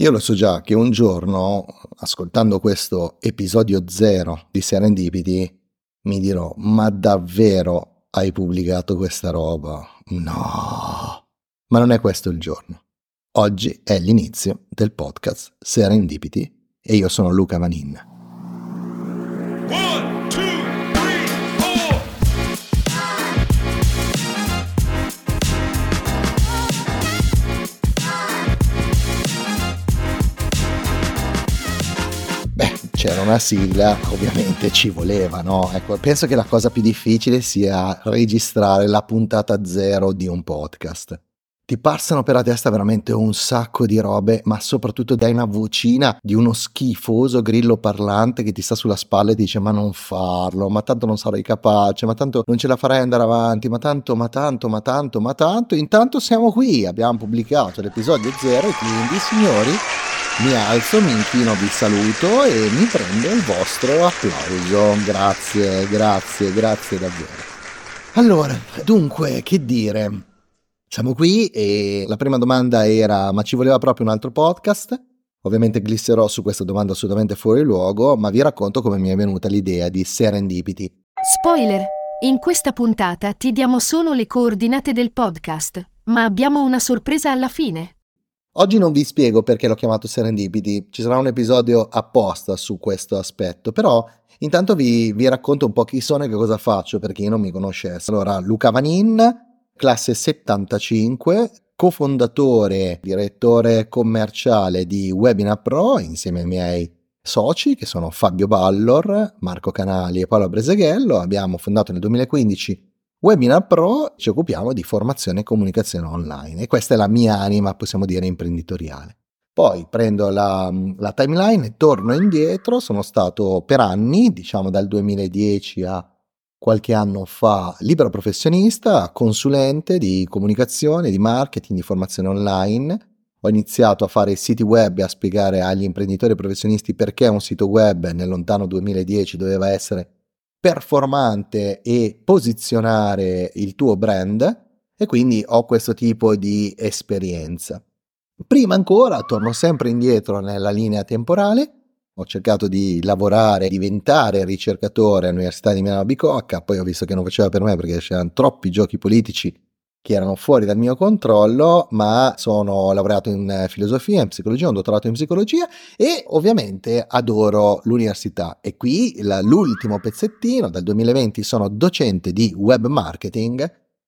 Io lo so già che un giorno, ascoltando questo episodio zero di Serendipity, mi dirò, ma davvero hai pubblicato questa roba? No! Ma non è questo il giorno. Oggi è l'inizio del podcast Serendipity e io sono Luca Vanin. C'era una sigla, ovviamente ci voleva, no? Ecco, penso che la cosa più difficile sia registrare la puntata zero di un podcast. Ti passano per la testa veramente un sacco di robe, ma soprattutto dai una vocina di uno schifoso grillo parlante che ti sta sulla spalla e ti dice ma non farlo, ma tanto non sarai capace, ma tanto non ce la farai andare avanti, ma tanto, ma tanto, ma tanto, ma tanto. Intanto siamo qui, abbiamo pubblicato l'episodio zero e quindi signori mi alzo, mi inchino, vi saluto e mi prendo il vostro applauso. Grazie, grazie, grazie davvero. Allora, dunque, che dire? Siamo qui e la prima domanda era ma ci voleva proprio un altro podcast? Ovviamente glisserò su questa domanda assolutamente fuori luogo, ma vi racconto come mi è venuta l'idea di Serendipity. Spoiler! In questa puntata ti diamo solo le coordinate del podcast, ma abbiamo una sorpresa alla fine. Oggi non vi spiego perché l'ho chiamato Serendipity, ci sarà un episodio apposta su questo aspetto, però intanto vi, vi racconto un po' chi sono e che cosa faccio per chi non mi conoscesse. Allora, Luca Vanin, classe 75, cofondatore, direttore commerciale di Webinar Pro insieme ai miei soci che sono Fabio Ballor, Marco Canali e Paolo Breseghello. Abbiamo fondato nel 2015 Webinar Pro ci occupiamo di formazione e comunicazione online e questa è la mia anima, possiamo dire, imprenditoriale. Poi prendo la, la timeline e torno indietro, sono stato per anni, diciamo dal 2010 a qualche anno fa, libero professionista, consulente di comunicazione, di marketing, di formazione online. Ho iniziato a fare siti web e a spiegare agli imprenditori professionisti perché un sito web nel lontano 2010 doveva essere performante e posizionare il tuo brand e quindi ho questo tipo di esperienza. Prima ancora, torno sempre indietro nella linea temporale, ho cercato di lavorare, diventare ricercatore all'Università di Milano Bicocca, poi ho visto che non faceva per me perché c'erano troppi giochi politici che erano fuori dal mio controllo, ma sono laureato in filosofia, in psicologia, un dottorato in psicologia e ovviamente adoro l'università. E qui l'ultimo pezzettino, dal 2020 sono docente di web marketing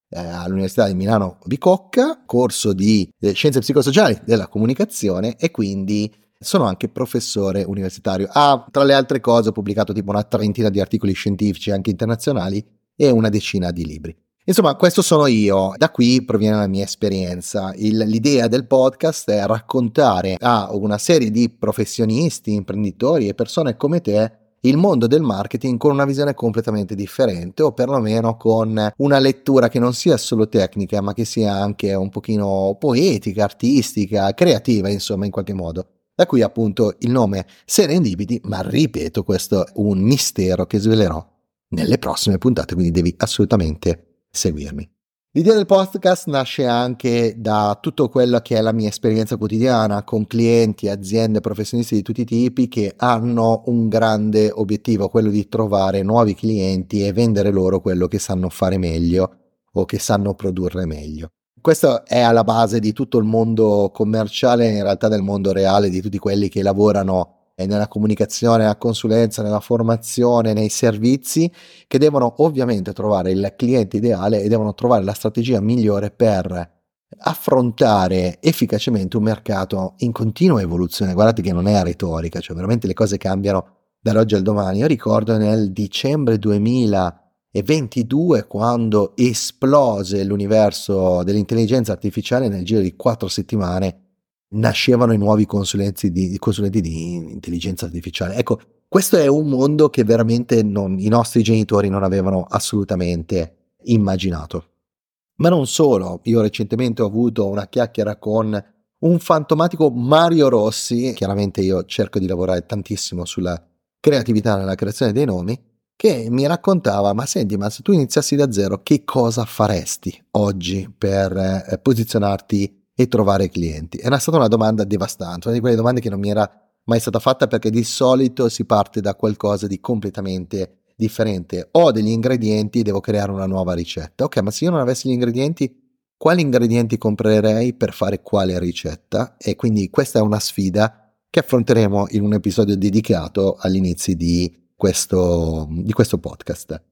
eh, all'Università di Milano Bicocca, corso di eh, scienze psicosociali della comunicazione e quindi sono anche professore universitario. Ah, tra le altre cose ho pubblicato tipo una trentina di articoli scientifici anche internazionali e una decina di libri. Insomma, questo sono io, da qui proviene la mia esperienza. Il, l'idea del podcast è raccontare a una serie di professionisti, imprenditori e persone come te il mondo del marketing con una visione completamente differente o perlomeno con una lettura che non sia solo tecnica ma che sia anche un pochino poetica, artistica, creativa insomma in qualche modo. Da qui appunto il nome Serendipity, ma ripeto questo è un mistero che svelerò nelle prossime puntate quindi devi assolutamente seguirmi. L'idea del podcast nasce anche da tutto quello che è la mia esperienza quotidiana con clienti, aziende, professionisti di tutti i tipi che hanno un grande obiettivo, quello di trovare nuovi clienti e vendere loro quello che sanno fare meglio o che sanno produrre meglio. Questo è alla base di tutto il mondo commerciale, in realtà del mondo reale, di tutti quelli che lavorano nella comunicazione, nella consulenza, nella formazione, nei servizi, che devono ovviamente trovare il cliente ideale e devono trovare la strategia migliore per affrontare efficacemente un mercato in continua evoluzione. Guardate che non è retorica, cioè veramente le cose cambiano dall'oggi al domani. Io ricordo nel dicembre 2022 quando esplose l'universo dell'intelligenza artificiale nel giro di quattro settimane nascevano i nuovi consulenti di, consulenti di intelligenza artificiale. Ecco, questo è un mondo che veramente non, i nostri genitori non avevano assolutamente immaginato. Ma non solo, io recentemente ho avuto una chiacchiera con un fantomatico Mario Rossi, chiaramente io cerco di lavorare tantissimo sulla creatività nella creazione dei nomi, che mi raccontava, ma senti, ma se tu iniziassi da zero, che cosa faresti oggi per eh, posizionarti e trovare clienti? È stata una domanda devastante, una di quelle domande che non mi era mai stata fatta perché di solito si parte da qualcosa di completamente differente. Ho degli ingredienti, devo creare una nuova ricetta. Ok, ma se io non avessi gli ingredienti, quali ingredienti comprerei per fare quale ricetta? E quindi questa è una sfida che affronteremo in un episodio dedicato all'inizio di questo, di questo podcast.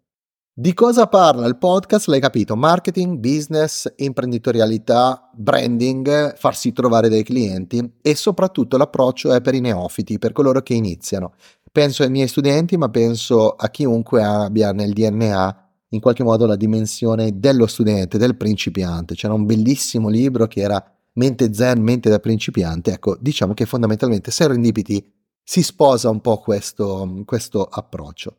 Di cosa parla il podcast? L'hai capito? Marketing, business, imprenditorialità, branding, farsi trovare dei clienti e soprattutto l'approccio è per i neofiti, per coloro che iniziano. Penso ai miei studenti, ma penso a chiunque abbia nel DNA in qualche modo la dimensione dello studente, del principiante. C'era un bellissimo libro che era Mente Zen, mente da principiante. Ecco, diciamo che fondamentalmente Serendipity si sposa un po' questo, questo approccio.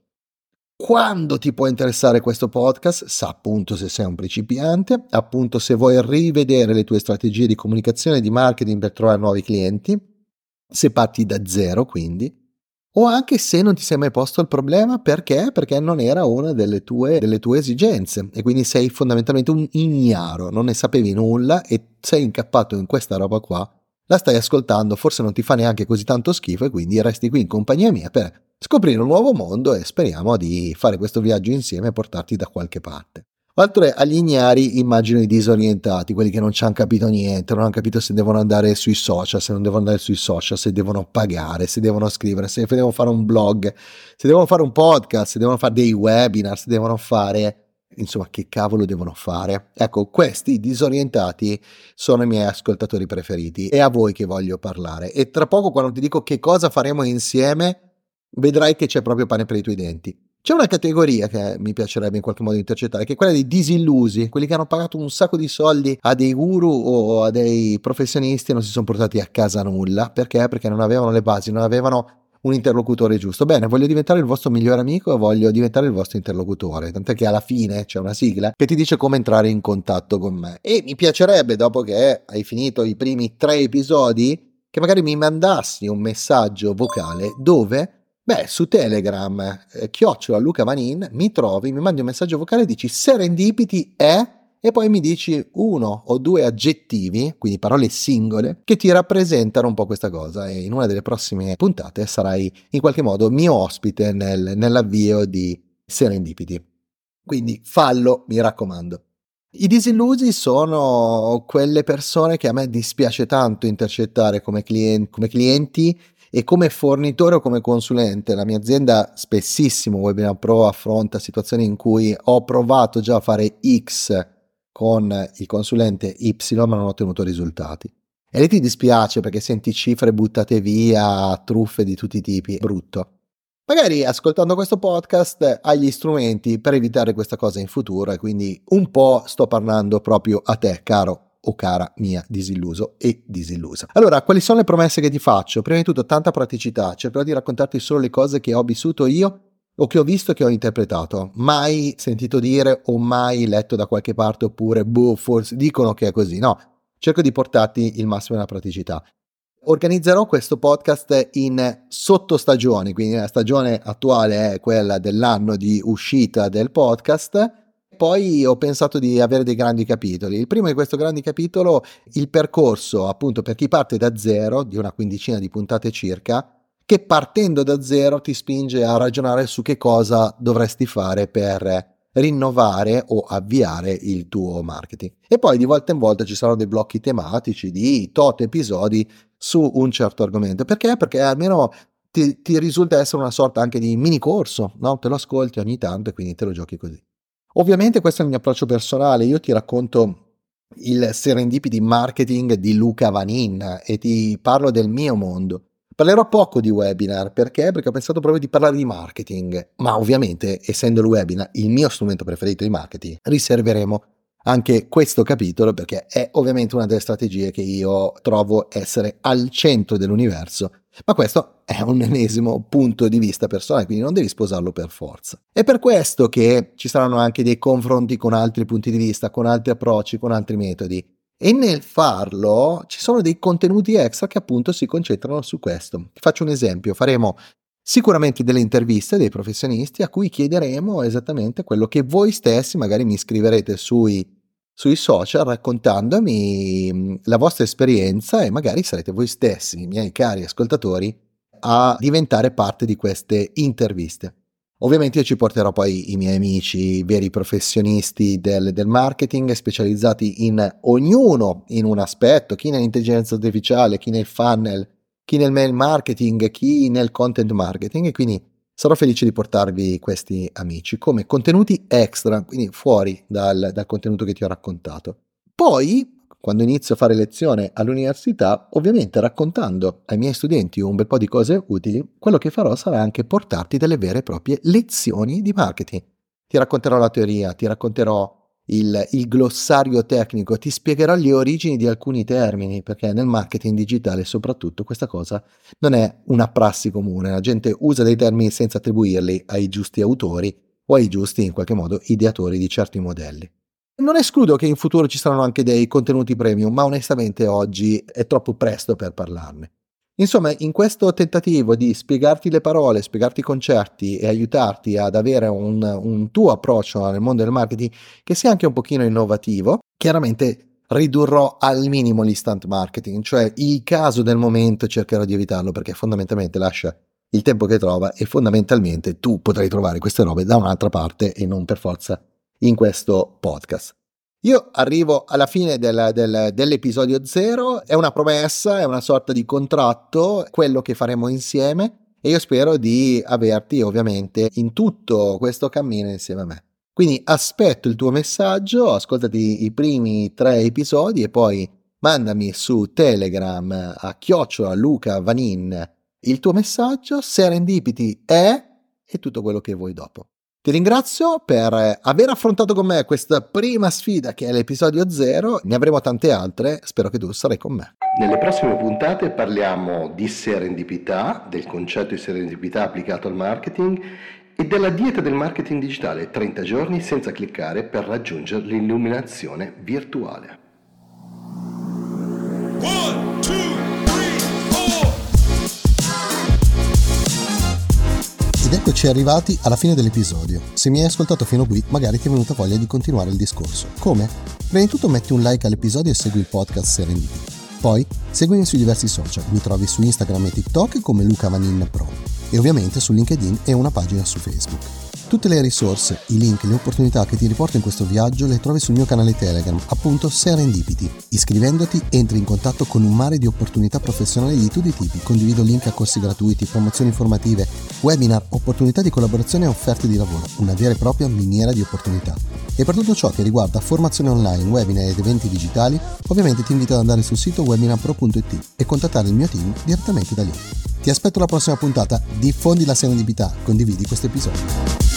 Quando ti può interessare questo podcast? Sa appunto se sei un principiante, appunto se vuoi rivedere le tue strategie di comunicazione e di marketing per trovare nuovi clienti, se parti da zero quindi, o anche se non ti sei mai posto il problema perché? Perché non era una delle tue, delle tue esigenze e quindi sei fondamentalmente un ignaro, non ne sapevi nulla e sei incappato in questa roba qua, la stai ascoltando, forse non ti fa neanche così tanto schifo e quindi resti qui in compagnia mia per scoprire un nuovo mondo e speriamo di fare questo viaggio insieme e portarti da qualche parte. Oltre agli ignari immagino i disorientati, quelli che non ci hanno capito niente, non hanno capito se devono andare sui social, se non devono andare sui social, se devono pagare, se devono scrivere, se devono fare un blog, se devono fare un podcast, se devono fare dei webinar, se devono fare insomma che cavolo devono fare. Ecco, questi disorientati sono i miei ascoltatori preferiti e a voi che voglio parlare. E tra poco quando ti dico che cosa faremo insieme, vedrai che c'è proprio pane per i tuoi denti. C'è una categoria che mi piacerebbe in qualche modo intercettare, che è quella dei disillusi, quelli che hanno pagato un sacco di soldi a dei guru o a dei professionisti e non si sono portati a casa nulla. Perché? Perché non avevano le basi, non avevano un interlocutore giusto. Bene, voglio diventare il vostro migliore amico e voglio diventare il vostro interlocutore. Tant'è che alla fine c'è una sigla che ti dice come entrare in contatto con me. E mi piacerebbe, dopo che hai finito i primi tre episodi, che magari mi mandassi un messaggio vocale dove Beh, su Telegram, eh, chiocciola Luca Vanin, mi trovi, mi mandi un messaggio vocale dici serendipiti è e poi mi dici uno o due aggettivi, quindi parole singole, che ti rappresentano un po' questa cosa e in una delle prossime puntate sarai in qualche modo mio ospite nel, nell'avvio di Serendipiti. Quindi fallo, mi raccomando. I disillusi sono quelle persone che a me dispiace tanto intercettare come, clienti, come clienti e come fornitore o come consulente la mia azienda spessissimo Webinar Pro affronta situazioni in cui ho provato già a fare X con il consulente Y ma non ho ottenuto risultati. E lì ti dispiace perché senti cifre buttate via, truffe di tutti i tipi, brutto. Magari ascoltando questo podcast hai gli strumenti per evitare questa cosa in futuro e quindi un po' sto parlando proprio a te, caro o cara mia disilluso e disillusa. Allora, quali sono le promesse che ti faccio? Prima di tutto, tanta praticità, cercherò di raccontarti solo le cose che ho vissuto io o che ho visto che ho interpretato, mai sentito dire o mai letto da qualche parte oppure boh, forse dicono che è così. No, cerco di portarti il massimo della praticità. Organizzerò questo podcast in sottostagioni, quindi la stagione attuale è quella dell'anno di uscita del podcast poi ho pensato di avere dei grandi capitoli. Il primo di questo grande capitolo, il percorso appunto per chi parte da zero, di una quindicina di puntate circa, che partendo da zero ti spinge a ragionare su che cosa dovresti fare per rinnovare o avviare il tuo marketing. E poi di volta in volta ci saranno dei blocchi tematici di tot episodi su un certo argomento. Perché? Perché almeno ti, ti risulta essere una sorta anche di mini corso, no? Te lo ascolti ogni tanto e quindi te lo giochi così. Ovviamente questo è il mio approccio personale, io ti racconto il serendipity marketing di Luca Vanin e ti parlo del mio mondo. Parlerò poco di webinar perché? Perché ho pensato proprio di parlare di marketing, ma ovviamente essendo il webinar il mio strumento preferito di marketing, riserveremo anche questo capitolo perché è ovviamente una delle strategie che io trovo essere al centro dell'universo ma questo è un ennesimo punto di vista personale, quindi non devi sposarlo per forza. È per questo che ci saranno anche dei confronti con altri punti di vista, con altri approcci, con altri metodi. E nel farlo ci sono dei contenuti extra che appunto si concentrano su questo. Faccio un esempio, faremo sicuramente delle interviste dei professionisti a cui chiederemo esattamente quello che voi stessi magari mi scriverete sui sui social raccontandomi mm, la vostra esperienza e magari sarete voi stessi, miei cari ascoltatori, a diventare parte di queste interviste. Ovviamente io ci porterò poi i miei amici veri professionisti del, del, marketing, specializzati in ognuno in un aspetto, chi nell'intelligenza artificiale, chi nel funnel, chi nel mail marketing, chi nel content marketing e quindi sarò felice di portarvi questi amici come contenuti extra, quindi fuori dal, dal contenuto che ti ho raccontato. Poi quando inizio a fare lezione all'università, ovviamente raccontando ai miei studenti un bel po' di cose utili, quello che farò sarà anche portarti delle vere e proprie lezioni di marketing. Ti racconterò la teoria, ti racconterò il, il, glossario tecnico, ti spiegherò le origini di alcuni termini, perché nel marketing digitale soprattutto questa cosa non è una prassi comune, la gente usa dei termini senza attribuirli ai giusti autori o ai giusti in qualche modo ideatori di certi modelli. Non escludo che in futuro ci saranno anche dei contenuti premium, ma onestamente oggi è troppo presto per parlarne. Insomma, in questo tentativo di spiegarti le parole, spiegarti i concetti e aiutarti ad avere un, un tuo approccio nel mondo del marketing che sia anche un pochino innovativo, chiaramente ridurrò al minimo l'instant marketing, cioè il caso del momento cercherò di evitarlo perché fondamentalmente lascia il tempo che trova e fondamentalmente tu potrai trovare queste robe da un'altra parte e non per forza in questo podcast. Io arrivo alla fine del, del, dell'episodio zero, è una promessa, è una sorta di contratto, quello che faremo insieme e io spero di averti ovviamente in tutto questo cammino insieme a me. Quindi aspetto il tuo messaggio, ascoltati i primi tre episodi e poi mandami su Telegram a chiocciola Luca Vanin il tuo messaggio, serendipiti è e tutto quello che vuoi dopo. Ti ringrazio per aver affrontato con me questa prima sfida che è l'episodio 0, ne avremo tante altre, spero che tu sarai con me. Nelle prossime puntate parliamo di serendipità, del concetto di serendipità applicato al marketing e della dieta del marketing digitale 30 giorni senza cliccare per raggiungere l'illuminazione virtuale. Eccoci arrivati alla fine dell'episodio. Se mi hai ascoltato fino a qui, magari ti è venuta voglia di continuare il discorso. Come? Prima di tutto metti un like all'episodio e segui il podcast Serendipity. Poi seguimi sui diversi social, mi trovi su Instagram e TikTok come Luca Vanin Pro e ovviamente su LinkedIn e una pagina su Facebook. Tutte le risorse, i link, le opportunità che ti riporto in questo viaggio le trovi sul mio canale Telegram, appunto Serendipity. Iscrivendoti entri in contatto con un mare di opportunità professionali di tutti i tipi. Condivido link a corsi gratuiti, promozioni informative, webinar, opportunità di collaborazione e offerte di lavoro. Una vera e propria miniera di opportunità. E per tutto ciò che riguarda formazione online, webinar ed eventi digitali, ovviamente ti invito ad andare sul sito webinarpro.it e contattare il mio team direttamente da lì. Ti aspetto alla prossima puntata, diffondi la serendipità, condividi questo episodio.